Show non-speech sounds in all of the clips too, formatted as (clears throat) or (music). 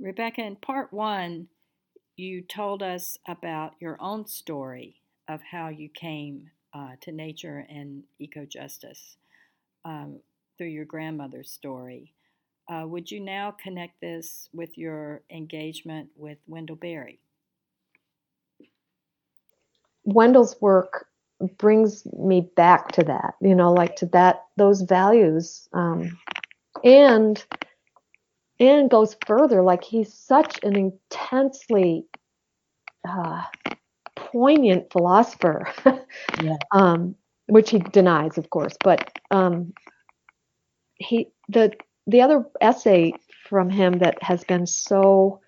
Rebecca, in part one, you told us about your own story of how you came uh, to nature and eco justice um, through your grandmother's story. Uh, would you now connect this with your engagement with Wendell Berry? Wendell's work brings me back to that, you know, like to that those values, um, and and goes further. Like he's such an intensely uh, poignant philosopher, yeah. (laughs) um, which he denies, of course. But um, he the the other essay from him that has been so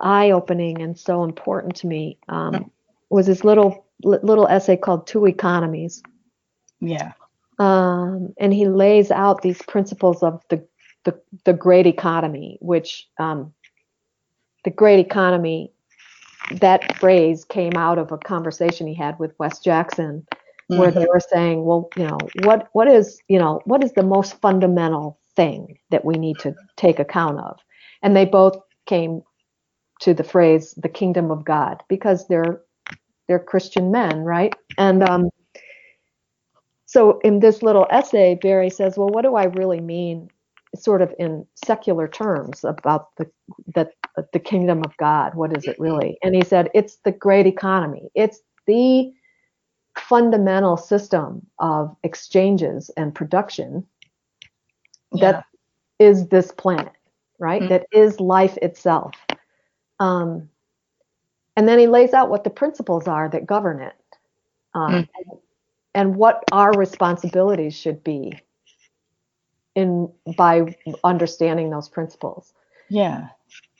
eye opening and so important to me um, was his little little essay called Two Economies. Yeah. Um, and he lays out these principles of the the, the great economy, which um, the great economy, that phrase came out of a conversation he had with Wes Jackson, mm-hmm. where they were saying, well, you know, what what is you know what is the most fundamental thing that we need to take account of, and they both came to the phrase the kingdom of God because they're they're Christian men, right? And um, so in this little essay, Berry says, well, what do I really mean sort of in secular terms about the that the kingdom of God. What is it really? And he said it's the great economy. It's the fundamental system of exchanges and production yeah. that is this planet, right? Mm-hmm. That is life itself. Um, and then he lays out what the principles are that govern it, um, mm-hmm. and, and what our responsibilities should be in by understanding those principles. Yeah.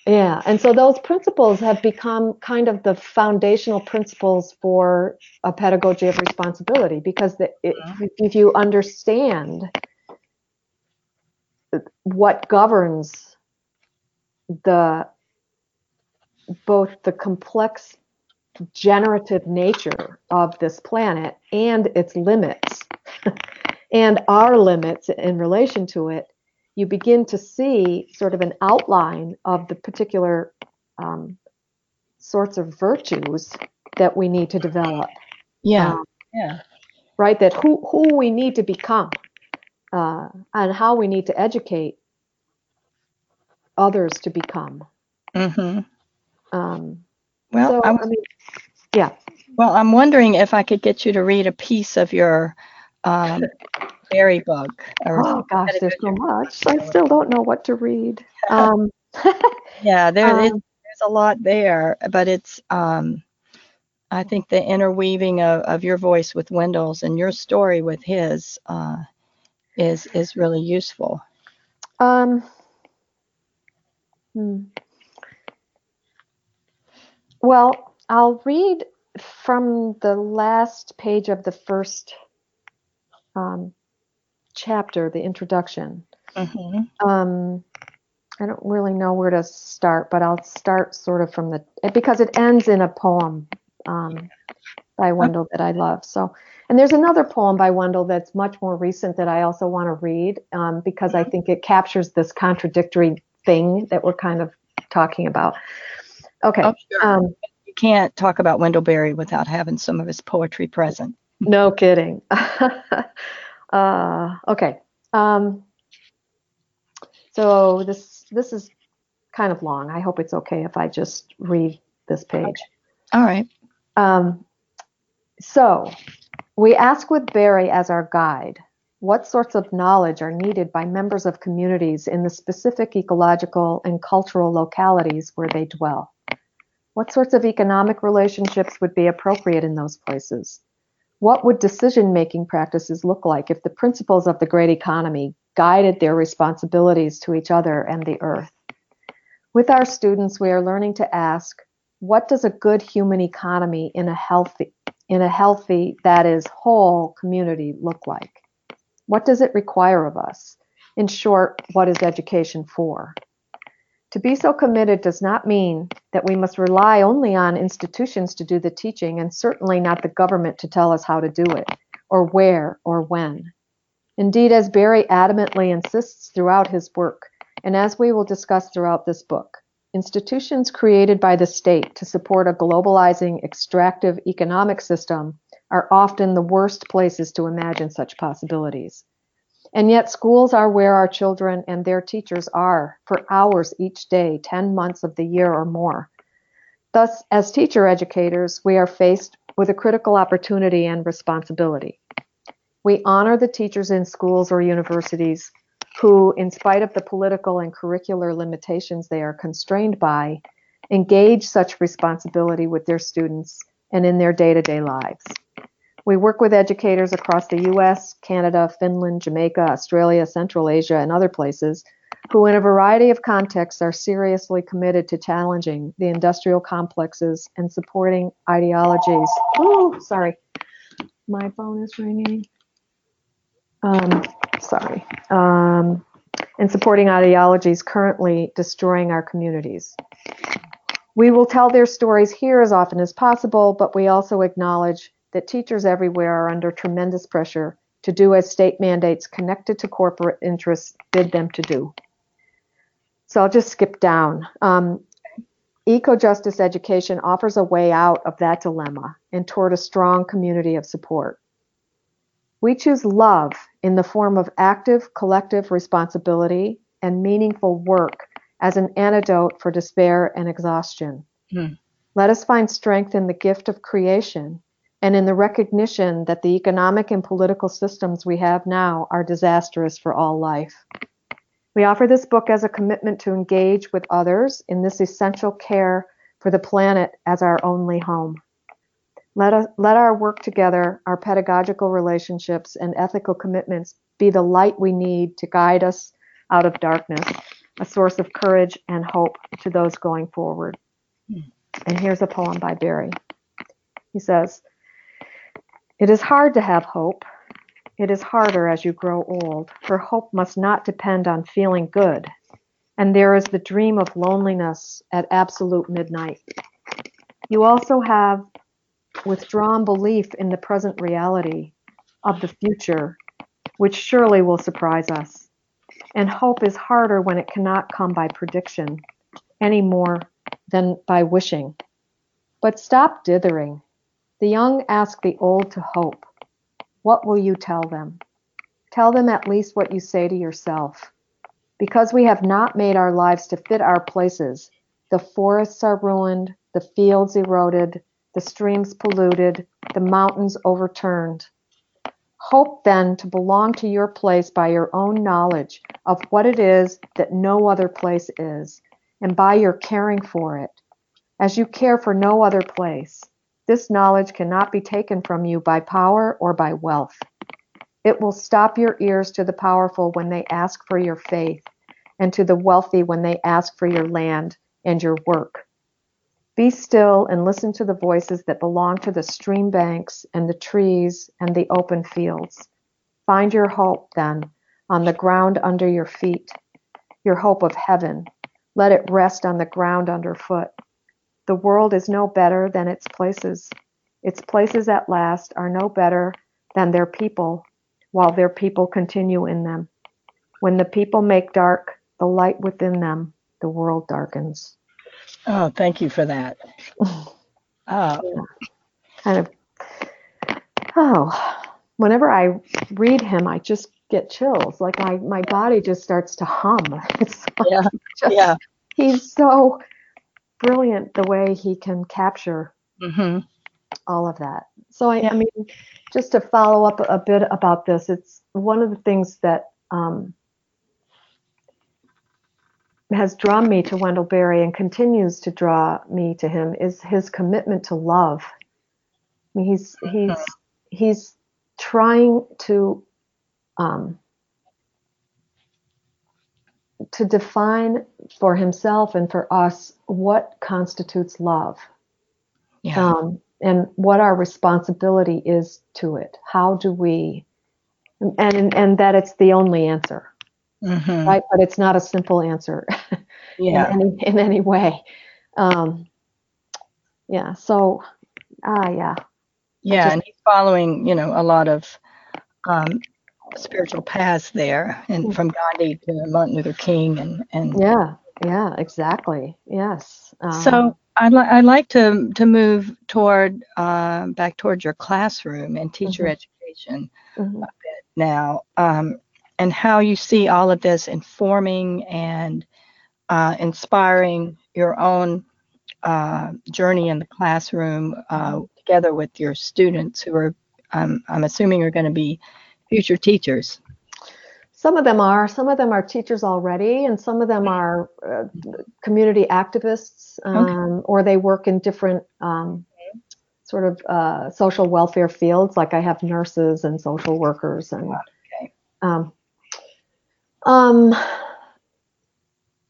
Yeah, and so those principles have become kind of the foundational principles for a pedagogy of responsibility because the, it, mm-hmm. if you understand what governs the both the complex generative nature of this planet and its limits (laughs) and our limits in relation to it, you begin to see sort of an outline of the particular um, sorts of virtues that we need to develop. Yeah. Um, yeah. Right. That who who we need to become, uh, and how we need to educate others to become. Mm-hmm. Um, well, so, I mean, yeah. Well, I'm wondering if I could get you to read a piece of your um, Berry book. (laughs) oh gosh, there's so much. I still don't know what to read. (laughs) Um, (laughs) yeah, there, um, there's a lot there, but it's um, I think the interweaving of, of your voice with Wendell's and your story with his uh, is is really useful. Um. Hmm. Well, I'll read from the last page of the first um, chapter, the introduction. Mm-hmm. Um, I don't really know where to start, but I'll start sort of from the because it ends in a poem um, by Wendell that I love. So, and there's another poem by Wendell that's much more recent that I also want to read um, because I mm-hmm. think it captures this contradictory thing that we're kind of talking about. Okay. Oh, sure. um, you can't talk about Wendell Berry without having some of his poetry present. No kidding. (laughs) uh, okay. Um, so this this is kind of long. I hope it's okay if I just read this page. Okay. All right. Um, so we ask with Berry as our guide, what sorts of knowledge are needed by members of communities in the specific ecological and cultural localities where they dwell? What sorts of economic relationships would be appropriate in those places? What would decision making practices look like if the principles of the great economy guided their responsibilities to each other and the earth? With our students, we are learning to ask, what does a good human economy in a healthy, in a healthy, that is, whole community look like? What does it require of us? In short, what is education for? To be so committed does not mean that we must rely only on institutions to do the teaching, and certainly not the government to tell us how to do it, or where, or when. Indeed, as Berry adamantly insists throughout his work, and as we will discuss throughout this book, institutions created by the state to support a globalizing, extractive economic system are often the worst places to imagine such possibilities. And yet, schools are where our children and their teachers are for hours each day, 10 months of the year or more. Thus, as teacher educators, we are faced with a critical opportunity and responsibility. We honor the teachers in schools or universities who, in spite of the political and curricular limitations they are constrained by, engage such responsibility with their students and in their day to day lives. We work with educators across the US, Canada, Finland, Jamaica, Australia, Central Asia, and other places who, in a variety of contexts, are seriously committed to challenging the industrial complexes and supporting ideologies. Oh, sorry. My phone is ringing. Um, sorry. Um, and supporting ideologies currently destroying our communities. We will tell their stories here as often as possible, but we also acknowledge that teachers everywhere are under tremendous pressure to do as state mandates connected to corporate interests bid them to do. So I'll just skip down. Um, Eco justice education offers a way out of that dilemma and toward a strong community of support. We choose love in the form of active collective responsibility and meaningful work as an antidote for despair and exhaustion. Hmm. Let us find strength in the gift of creation and in the recognition that the economic and political systems we have now are disastrous for all life. We offer this book as a commitment to engage with others in this essential care for the planet as our only home. Let, us, let our work together, our pedagogical relationships, and ethical commitments be the light we need to guide us out of darkness, a source of courage and hope to those going forward. Hmm. And here's a poem by Berry. He says, it is hard to have hope. It is harder as you grow old, for hope must not depend on feeling good. And there is the dream of loneliness at absolute midnight. You also have withdrawn belief in the present reality of the future, which surely will surprise us. And hope is harder when it cannot come by prediction any more than by wishing. But stop dithering. The young ask the old to hope. What will you tell them? Tell them at least what you say to yourself. Because we have not made our lives to fit our places, the forests are ruined, the fields eroded, the streams polluted, the mountains overturned. Hope then to belong to your place by your own knowledge of what it is that no other place is, and by your caring for it, as you care for no other place. This knowledge cannot be taken from you by power or by wealth. It will stop your ears to the powerful when they ask for your faith, and to the wealthy when they ask for your land and your work. Be still and listen to the voices that belong to the stream banks and the trees and the open fields. Find your hope, then, on the ground under your feet, your hope of heaven. Let it rest on the ground underfoot. The world is no better than its places. Its places at last are no better than their people, while their people continue in them. When the people make dark the light within them, the world darkens. Oh, thank you for that. Oh. (laughs) Yeah. Kind of, oh, whenever I read him, I just get chills. Like my, my body just starts to hum. (laughs) It's yeah. Just, yeah. He's so brilliant the way he can capture mm-hmm. all of that. So I, yeah. I, mean, just to follow up a bit about this, it's one of the things that um, has drawn me to Wendell Berry and continues to draw me to him is his commitment to love. I mean, he's he's mm-hmm. he's trying to um, to define for himself and for us what constitutes love yeah. um, and what our responsibility is to it how do we and and that it's the only answer mm-hmm. right but it's not a simple answer (laughs) Yeah. in any in any way. Um, yeah. So, ah, yeah. Yeah, just- and he's following, you know, a lot of um, spiritual paths there, and from Gandhi to Martin Luther King, and and Yeah. Yeah. Exactly. Yes. Um, so I'd li- I'd like to to move toward uh, back towards your classroom and teacher Mhm. education mhm. now, um, and how you see all of this informing and uh, inspiring your own uh, journey in the classroom uh, together with your students who are, um, I'm assuming, are going to be future teachers. Some of them are. Some of them are teachers already, and some of them are uh, community activists, um, or they work in different um, sort of uh, social welfare fields. Like I have nurses and social workers, and Okay. um, um,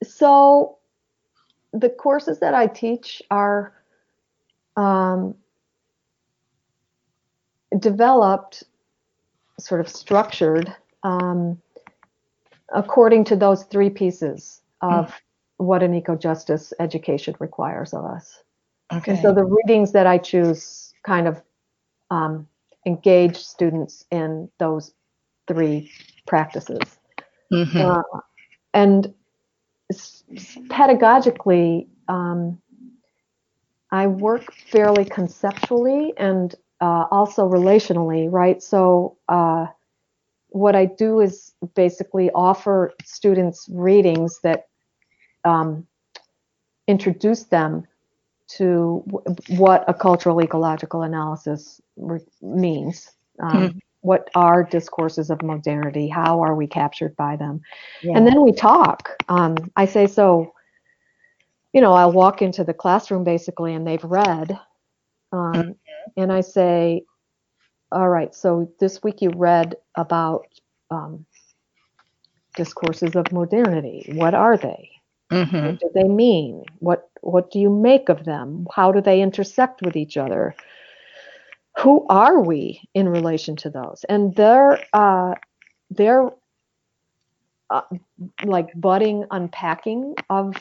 so the courses that I teach are um, developed, sort of structured um, according to those three pieces of what an eco-justice education requires of us. Okay. And so the readings that I choose kind of um, engage students in those three practices. Mhm. Uh, and s- pedagogically, um, I work fairly conceptually and uh, also relationally, right? So, uh, what I do is basically offer students readings that um, introduce them to w- what a cultural ecological analysis re- means. Um, What are discourses of modernity? How are we captured by them? Yeah. And then we talk. Um, I say, so, you know, I'll walk into the classroom basically and they've read. Um, And I say, all right, so this week you read about um, discourses of modernity. What are they? Mhm. What do they mean? What what do you make of them? How do they intersect with each other? Who are we in relation to those? And their uh, their uh, like budding unpacking of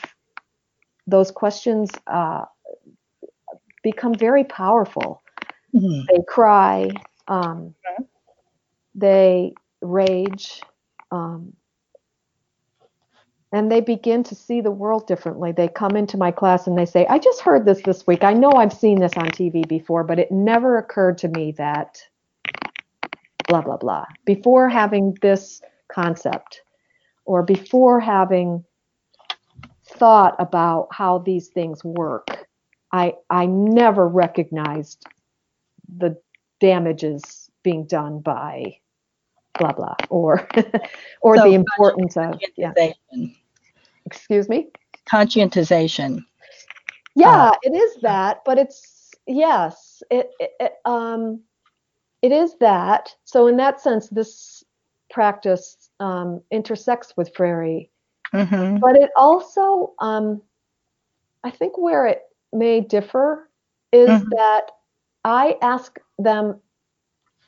those questions uh, become very powerful. Mhm. They cry, um, they rage, um, and they begin to see the world differently. They come into my class and they say, I just heard this this week. I know I've seen this on TV before, but it never occurred to me that blah, blah, blah. Before having this concept or before having thought about how these things work, I, I never recognized the damages being done by blah, blah, or, (laughs) or So the importance of, yeah, excuse me. Conscientization. Yeah, it is that, but it's yes, it, it, it um it is that. So in that sense, this practice um, intersects with Freire, Mhm. but it also um, I think where it may differ is Mhm. that I ask them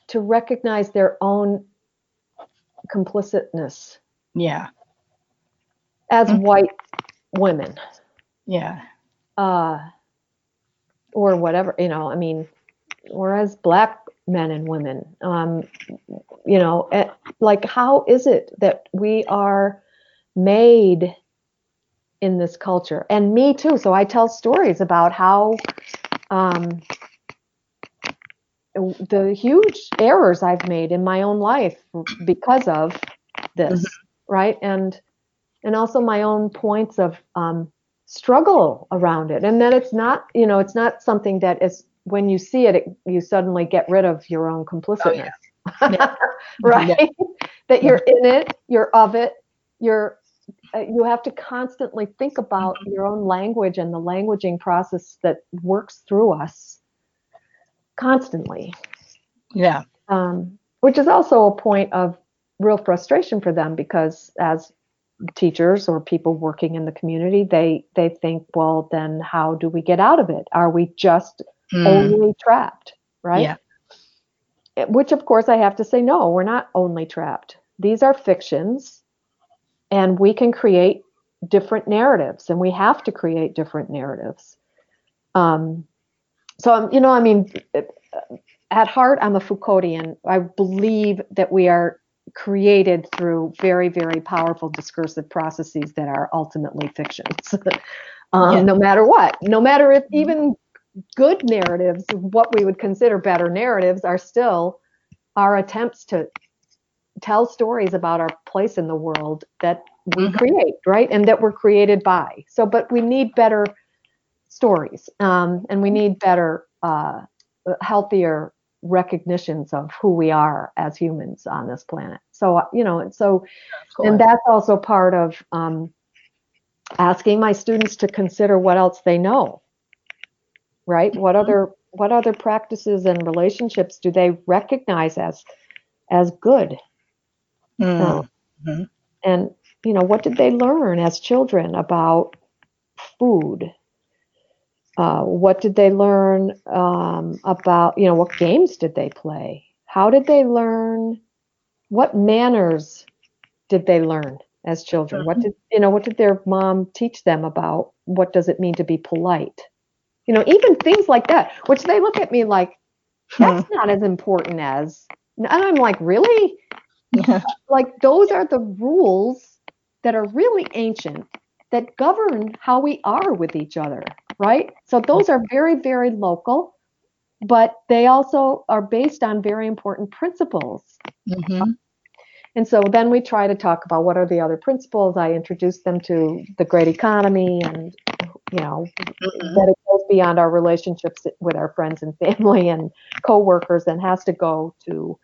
to recognize their own complicitness Yeah. as Mhm. white women. Yeah. uh, or whatever, you know, I mean, or as black men and women, um, you know, eh, like how is it that we are made in this culture? And me too. So I tell stories about how um, the huge errors I've made in my own life because of this, right? And and also my own points of um, struggle around it. And that it's not you know it's not something that is when you see it, it you suddenly get rid of your own complicitness. Yeah. (laughs) right? That you're in it you're of it you're uh, you have to constantly think about your own language and the languaging process that works through us constantly Yeah. um, which is also a point of real frustration for them because as teachers or people working in the community they they think well then how do we get out of it are we just Mm. only trapped right Yeah. Which of course i have to say no we're not only trapped these are fictions and we can create different narratives, and we have to create different narratives. Um, so, I'm, you know, I mean, at heart, I'm a Foucauldian. I believe that we are created through very, very powerful discursive processes that are ultimately fictions, (laughs) um, yeah. no matter what. No matter if even good narratives, what we would consider better narratives, are still our attempts to tell stories about our place in the world that we mm-hmm. create, right? And that we're created by. So, but we need better stories um, and we need better, uh, healthier recognitions of who we are as humans on this planet. So, you know, and so, and that's also part of um, asking my students to consider what else they know, right? Mm-hmm. What other what other practices and relationships do they recognize as as good mm-hmm. and you know what did they learn as children about food uh, what did they learn um, about you know what games did they play how did they learn what manners did they learn as children mm-hmm. what did you know what did their mom teach them about what does it mean to be polite you know, even things like that, which they look at me like, that's not as important as, and I'm like, really? Yeah. Like, those are the rules that are really ancient that govern how we are with each other, right? So those are very, very local, but they also are based on very important principles. Mm-hmm. And so then we try to talk about what are the other principles. I introduce them to the great economy and you know mm-hmm. that it goes beyond our relationships with our friends and family and coworkers and has to go to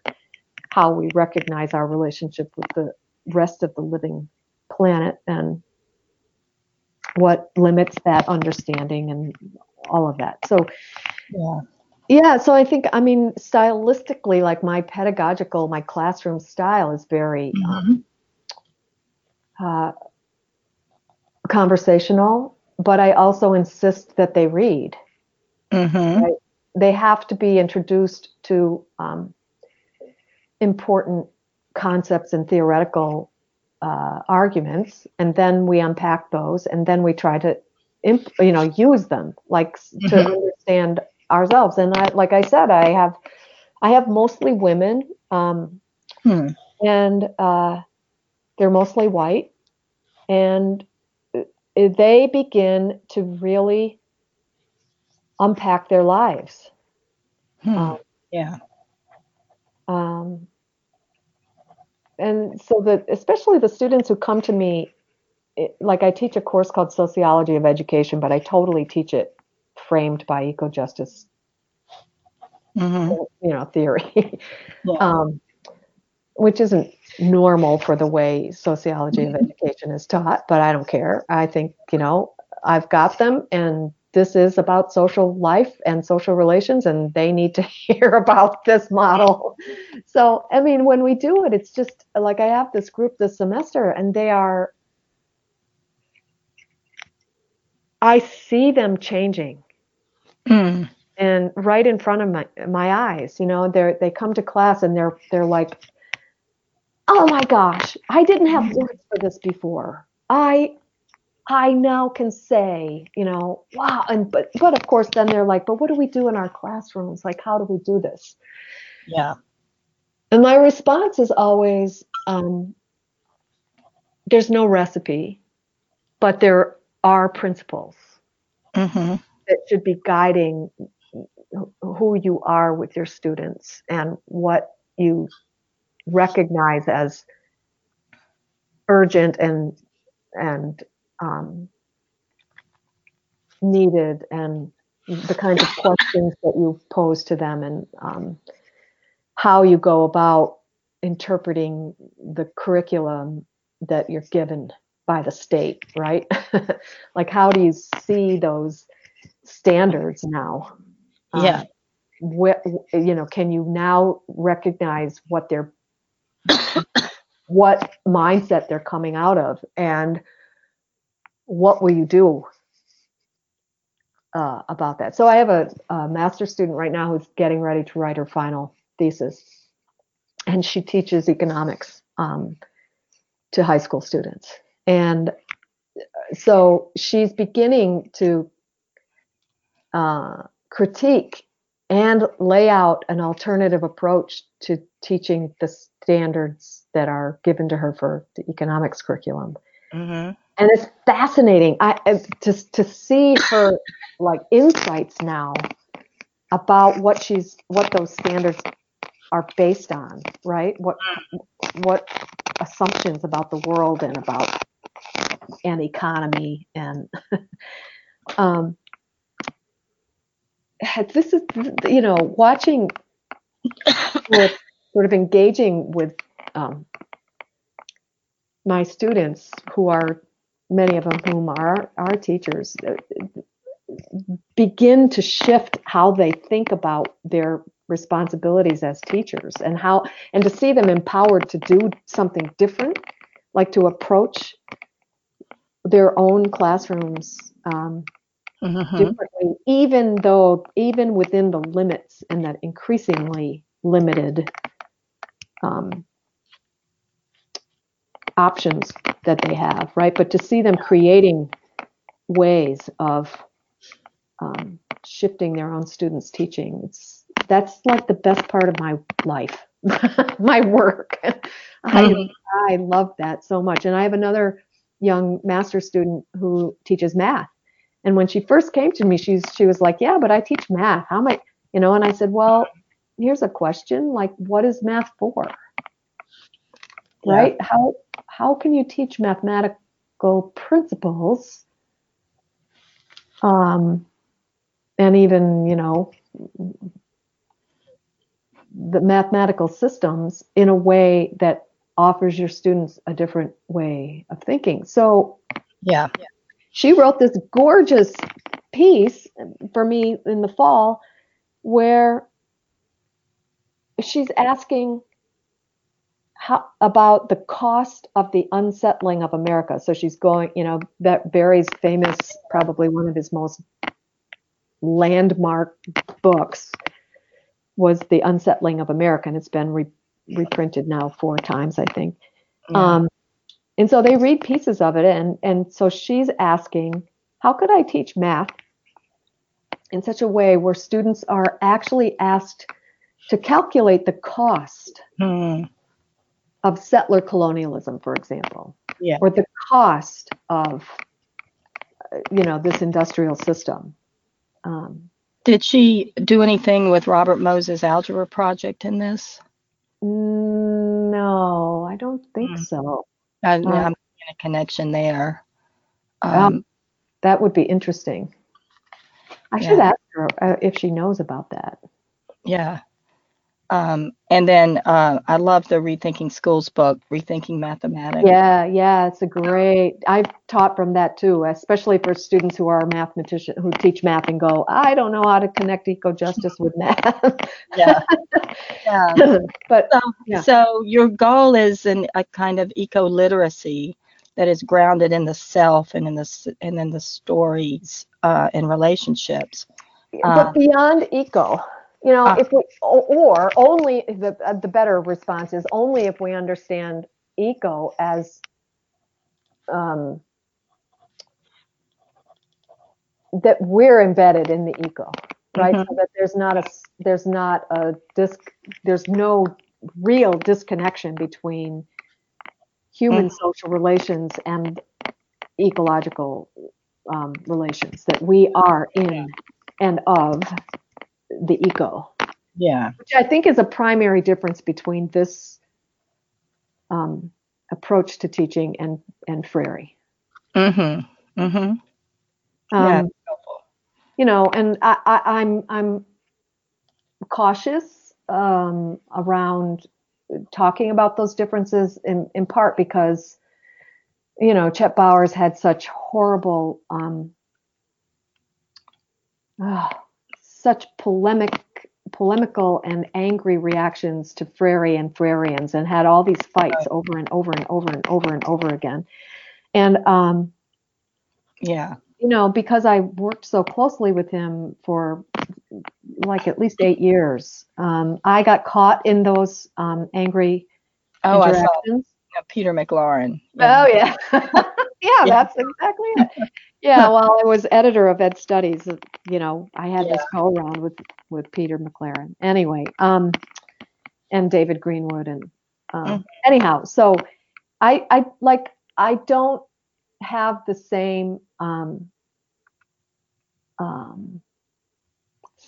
how we recognize our relationship with the rest of the living planet and what limits that understanding and all of that. So yeah. Yeah, so I think I mean stylistically like my pedagogical my classroom style is very um, mm-hmm. um, uh, conversational but I also insist that they read. Mm-hmm. Right? They have to be introduced to um, important concepts and theoretical uh, arguments, and then we unpack those, and then we try to, imp- you know, use them like mm-hmm. to understand ourselves. And I, like I said, I have, I have mostly women, um, hmm. and uh, they're mostly white, and they begin to really unpack their lives. Hmm. Um, yeah. Um, and so that especially the students who come to me, it, like I teach a course called Sociology of Education, but I totally teach it framed by eco justice, mm-hmm. you know, theory. (laughs) Yeah. um, which isn't normal for the way sociology of education is taught, but I don't care. I think, you know, I've got them and this is about social life and social relations and they need to (laughs) hear about this model. So, I mean, when we do it, it's just like I have this group this semester and they are I see them changing. Mm. And right in front of my my eyes, you know, they they come to class and they're they're like oh my gosh, I didn't have words for this before. I I now can say, you know, wow, and but but of course then they're like, but what do we do in our classrooms? Like how do we do this? Yeah. And my response is always, um, there's no recipe, but there are principles mm-hmm. that should be guiding who you are with your students and what you recognize as urgent and and um, needed and the kinds of questions that you pose to them and um, how you go about interpreting the curriculum that you're given by the state right? (laughs) Like how do you see those standards now? Yeah. um, what you know can you now recognize what they're (coughs) what mindset they're coming out of? And what will you do uh, about that so i have a, a master student right now who's getting ready to write her final thesis and she teaches economics um, to high school students and so she's beginning to uh, critique and lay out an alternative approach to teaching the standards that are given to her for the economics curriculum. Mm-hmm. And it's fascinating. I to to see her like insights now about what she's what those standards are based on, right? What what assumptions about the world and about an economy and (laughs) um, this is you know watching with sort of engaging with um, my students who are many of them whom are our teachers uh, begin to shift how they think about their responsibilities as teachers and how and to see them empowered to do something different like to approach their own classrooms um, mm-hmm. differently even though even within the limits and that increasingly limited um, options that they have right? But to see them creating ways of um, shifting their own students teaching it's that's like the best part of my life (laughs) my work. Mm-hmm. I, I love that so much. And i have another young master student who teaches math. And when she first came to me she's she was like yeah but i teach math. How am i you know? And i said well here's a question like what is math for? Right? How how can you teach mathematical principles um and even you know the mathematical systems in a way that offers your students a different way of thinking? So yeah. she wrote this gorgeous piece for me in the fall where she's asking how, about the cost of the unsettling of America. So she's going, you know, that Berry's famous, probably one of his most landmark books was The Unsettling of America, and it's been re- reprinted now four times, I think. Yeah. Um, and so they read pieces of it, and and so she's asking, how could I teach math in such a way where students are actually asked to calculate the cost hmm. Of settler colonialism, for example, yeah. or the cost of uh, you know this industrial system. Um, Did she do anything with Robert Moses Algebra Project in this? No, I don't think mm. so. I, am um, a connection there. Um, um, that would be interesting. I yeah. should ask her uh, if she knows about that. Yeah. Um, and then uh, I love the Rethinking Schools book, Rethinking Mathematics. Yeah, yeah, it's a great. I've taught from that too, especially for students who are mathematicians who teach math and go, I don't know how to connect eco justice with math. (laughs) yeah, yeah. (laughs) but so, yeah. so your goal is an, a kind of eco literacy that is grounded in the self and in the and in the stories uh, and relationships. But uh, beyond eco you know, uh, if we or only the uh, the better response is only if we understand eco as um, that we're embedded in the eco, right? Mm-hmm. So that there's not a there's not a disc there's no real disconnection between human mm-hmm. social relations and ecological um, relations that we are in and of the eco. Yeah. Which I think is a primary difference between this um, approach to teaching and and Freire. Mm-hmm. Mm-hmm. Um, yeah. You know, and I, I, I'm I'm cautious um, around talking about those differences in, in part because you know Chet Bowers had such horrible um, (sighs) uh, such polemic polemical and angry reactions to Freire and Freireans and had all these fights over and over and over and over and over again. And um, yeah, you know, because I worked so closely with him for like at least eight years, um, I got caught in those um, angry oh, interactions. I saw Peter McLaren. Yeah. Oh yeah. (laughs) yeah, that's exactly it. Yeah, (laughs) well, I was editor of Ed Studies. uh, You know, I had this go around with with Peter McLaren. Anyway, um, and David Greenwood, and um, Mhm. anyhow, so I I like I don't have the same um, um,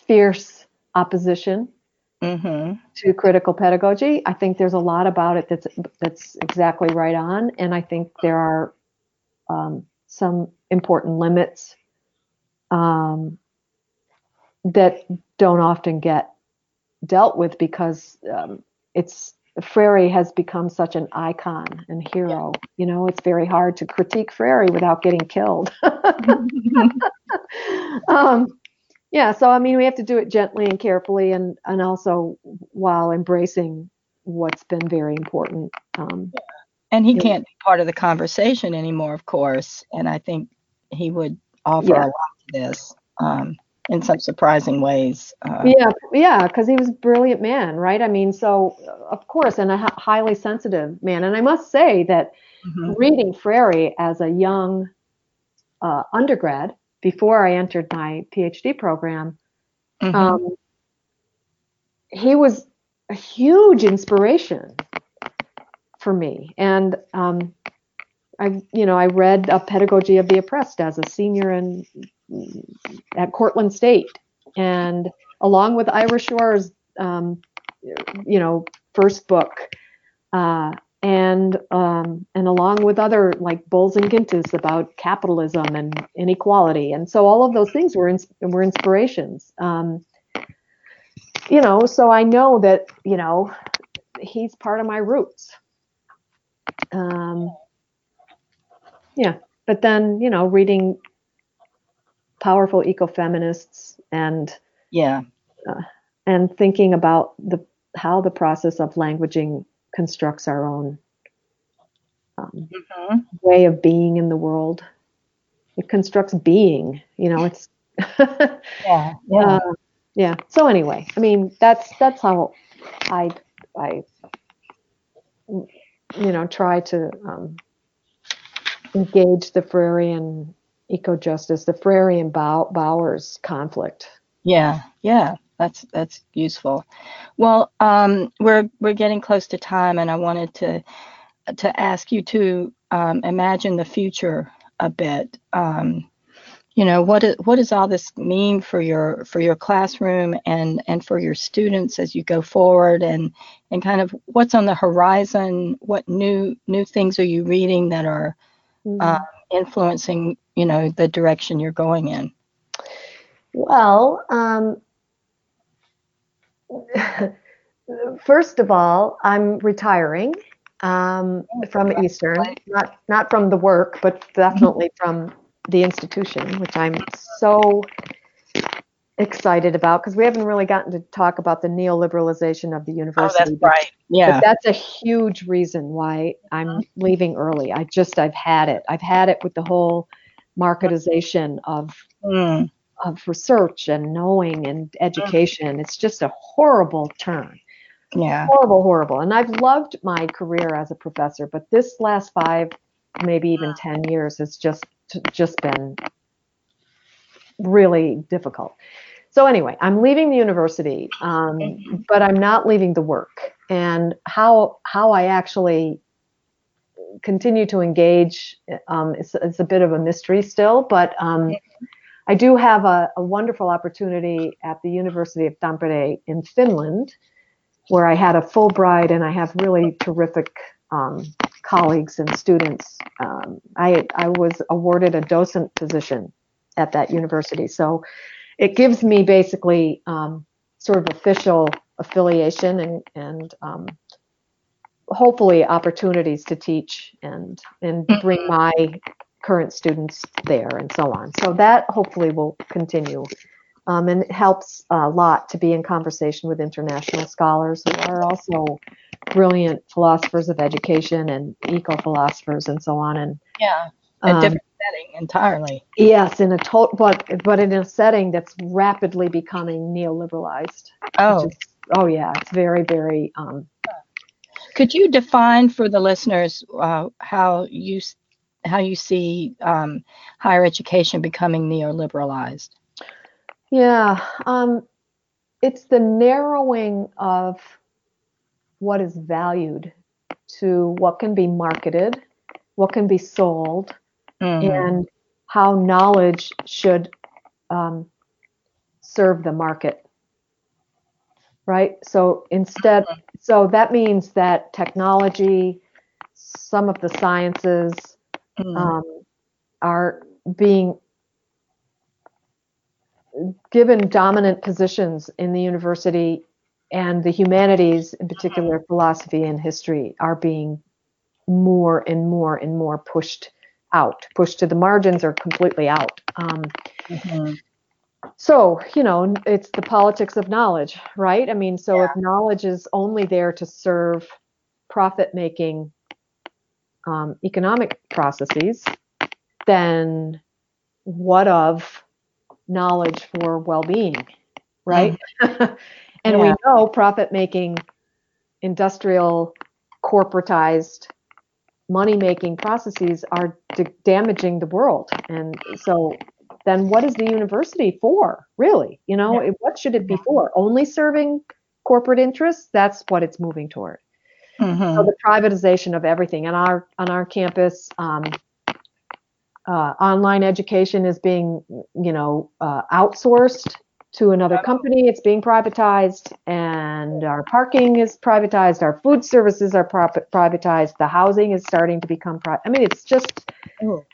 fierce opposition Mm-hmm. to critical pedagogy. I think there's a lot about it that's that's exactly right on, and I think there are um, some important limits um, that don't often get dealt with because um, it's Freire has become such an icon and hero. You know, it's very hard to critique Freire without getting killed. (laughs) um, yeah, so I mean, we have to do it gently and carefully, and and also while embracing what's been very important. Um, And he can't be part of the conversation anymore, of course. And I think he would offer Yeah. a lot to this um, in some surprising ways. Uh, yeah, yeah, because he was a brilliant man, right? I mean, so of course, and a highly sensitive man. And I must say that mhm. reading Freire as a young uh, undergrad before I entered my PhD program, Mhm. um, he was a huge inspiration for me. And um, I, you know, I read a Pedagogy of the Oppressed as a senior in at Cortland State, and along with Ira Shor's, um, you know, first book, uh, and um, and along with other like Bowles and Gintis about capitalism and inequality, and so all of those things were ins- were inspirations. Um, you know, so I know that you know he's part of my roots. Um, yeah, but then you know, reading powerful ecofeminists and Yeah. and thinking about the how the process of languaging constructs our own um, Mhm. way of being in the world. It constructs being. You know, it's (laughs) Yeah. Yeah. uh, yeah. So anyway, I mean, that's that's how I I you know try to um, engage the Freirean eco-justice, the Freirean Bow- Bowers conflict. Yeah, yeah, that's that's useful. Well, um, we're we're getting close to time, and I wanted to to ask you to um, imagine the future a bit. Um, you know, what is, what does all this mean for your for your classroom and and for your students as you go forward, and and kind of what's on the horizon? What new new things are you reading that are uh, influencing you know the direction you're going in? Well, um, (laughs) first of all, I'm retiring um, from Eastern, not not from the work, but definitely from the institution, which I'm so excited about because we haven't really gotten to talk about the neoliberalization of the university. Oh, university. that's but- right. Yeah. But that's a huge reason why I'm leaving early. I just I've had it. I've had it with the whole marketization of Mm, of research and knowing and education. It's just a horrible turn. yeah. Horrible, horrible. And I've loved my career as a professor, but this last five, maybe even 10 years has just just been really difficult. So anyway, I'm leaving the university, um, but I'm not leaving the work. And how how I actually continue to engage um, it's, it's a bit of a mystery still, but um, I do have a, a wonderful opportunity at the University of Tampere in Finland, where I had a Fulbright and I have really terrific um, colleagues and students. Um, I, I was awarded a docent position at that university. So it gives me basically um, sort of official affiliation and, and um, hopefully opportunities to teach and, and bring my current students there and so on. So that hopefully will continue. Um, and it helps a lot to be in conversation with international scholars who are also brilliant philosophers of education and eco philosophers and so on. And Yeah. A um, different setting entirely. yes, in a total, but but in a setting that's rapidly becoming neoliberalized. Oh, is, oh yeah, it's very very. Um, could you define for the listeners uh, how you how you see um, higher education becoming neoliberalized. Yeah, um, it's the narrowing of what is valued to what can be marketed, what can be sold, Mhm. and how knowledge should um, serve the market. Right? So instead, so that means that technology, some of the sciences Mhm. um, are being given dominant positions in the university and the humanities, in particular philosophy and history, are being more and more and more pushed out, pushed to the margins or completely out. Um, Mhm. so, you know, it's the politics of knowledge, right? I mean, so if knowledge is only there to serve profit making um, economic processes, then what of knowledge for well being, right? (laughs) and we know profit making, industrial, corporatized, money making processes are d- damaging the world. And so then what is the university for, really? You know, it- what should it be for? Only serving corporate interests? That's what it's moving toward. So Mhm. the privatization of everything on our on our campus, um, uh, online education is being, you know, uh, outsourced to another company. It's being privatized, and our parking is privatized. Our food services are pri- privatized. The housing is starting to become pri- I mean, it's just, Oh.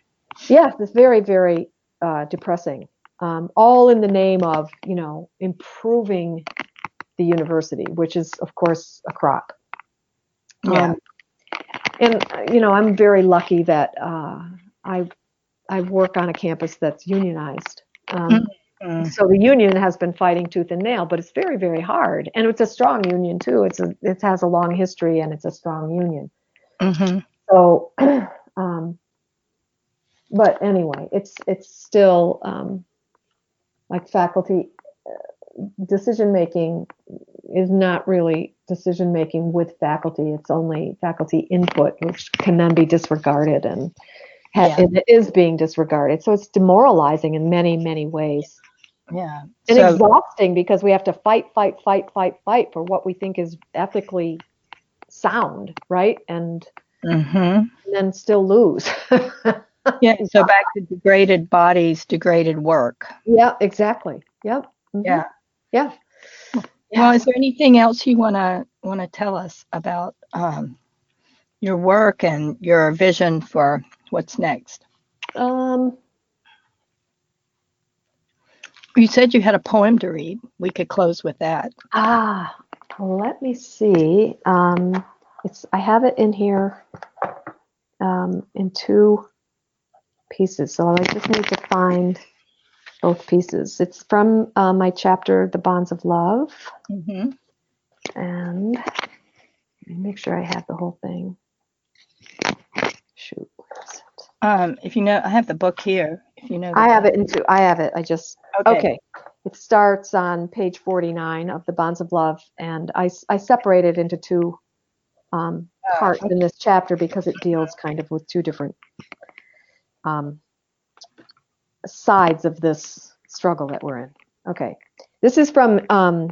yeah, it's very, very uh, depressing. Um, all in the name of, you know, improving the university, which is, of course, a crock. Yeah. Um, and you know, I'm very lucky that uh, I I work on a campus that's unionized. Um, Mhm. So the union has been fighting tooth and nail, but it's very very hard, and it's a strong union too. It's a it has a long history, and it's a strong union. Mhm. So, (clears throat) um, but anyway, it's it's still um, like faculty uh, decision making is not really decision making with faculty. It's only faculty input, which can then be disregarded and, ha- Yeah. and it is being disregarded. So it's demoralizing in many many ways Yeah. and So, exhausting because we have to fight, fight, fight, fight, fight for what we think is ethically sound, right? And, mhm. and then still lose. (laughs) yeah. So back to degraded bodies, degraded work. yeah, exactly. Yep. Mhm. Yeah. Yeah. Well, is there anything else you wanna wanna tell us about um, your work and your vision for what's next? Um, You said you had a poem to read. We could close with that. ah, let me see. Um, it's I have it in here um, in two pieces, so I just need to find both pieces. It's from uh, my chapter, "The Bonds of Love." Mm-hmm. and let me make sure I have the whole thing. Shoot, where is it? Um, if you know, I have the book here. If you know, I have it into. I have it. I just okay. It starts on page 49 of the Bonds of Love, and I I separate it into two um, Ah, parts in this chapter because it deals kind of with two different um, sides of this struggle that we're in. Okay, this is from um,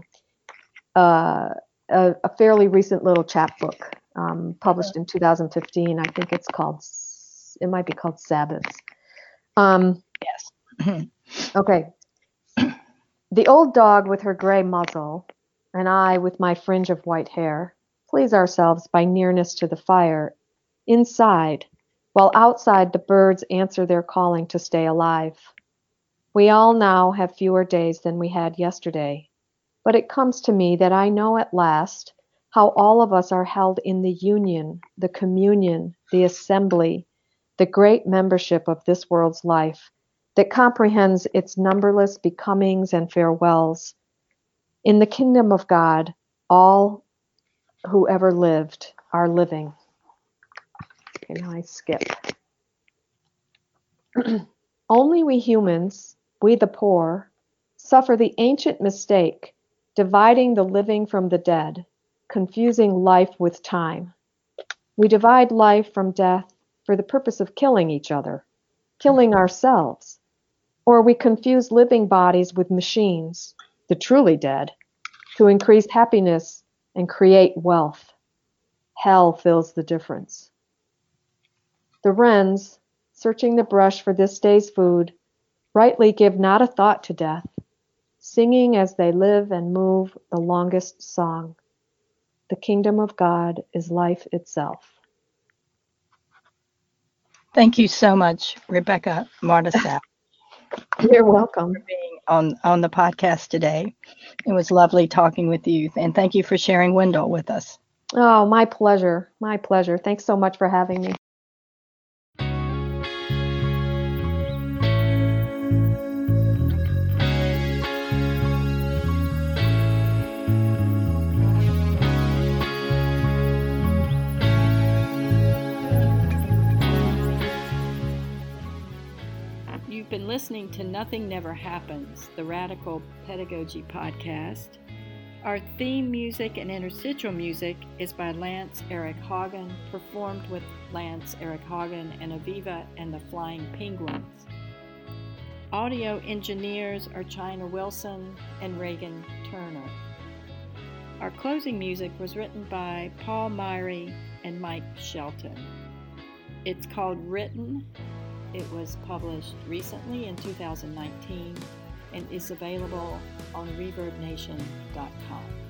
uh, a, a fairly recent little chapbook um, published in 2015. I think it's called. It might be called Sabbaths. Um, Yes. (clears throat) Okay. The old dog with her gray muzzle, and I with my fringe of white hair, please ourselves by nearness to the fire, inside, while outside the birds answer their calling to stay alive. We all now have fewer days than we had yesterday, but it comes to me that I know at last how all of us are held in the union, the communion, the assembly, the great membership of this world's life that comprehends its numberless becomings and farewells. In the kingdom of God, all who ever lived are living. Okay, now I skip. (clears throat) Only we humans, we the poor, suffer the ancient mistake, dividing the living from the dead, confusing life with time. We divide life from death, for the purpose of killing each other, killing ourselves, or we confuse living bodies with machines, the truly dead, to increase happiness and create wealth. Hell fills the difference. The wrens, searching the brush for this day's food, rightly give not a thought to death, singing as they live and move the longest song. The kingdom of God is life itself. Thank you so much, Rebecca Martisap. (laughs) You're welcome. For being on, on the podcast today. It was lovely talking with you. And thank you for sharing Wendell with us. Oh, my pleasure. My pleasure. Thanks so much for having me. You've been listening to Nothing Never Happens, the Radical Pedagogy Podcast. Our theme music and interstitial music is by Lance Eric Hagen, performed with Lance Eric Hagen and Aviva and the Flying Penguins. Audio engineers are China Wilson and Reagan Turner. Our closing music was written by Paul Myrie and Mike Shelton. It's called Written it was published recently in 2019 and is available on ReverbNation.com.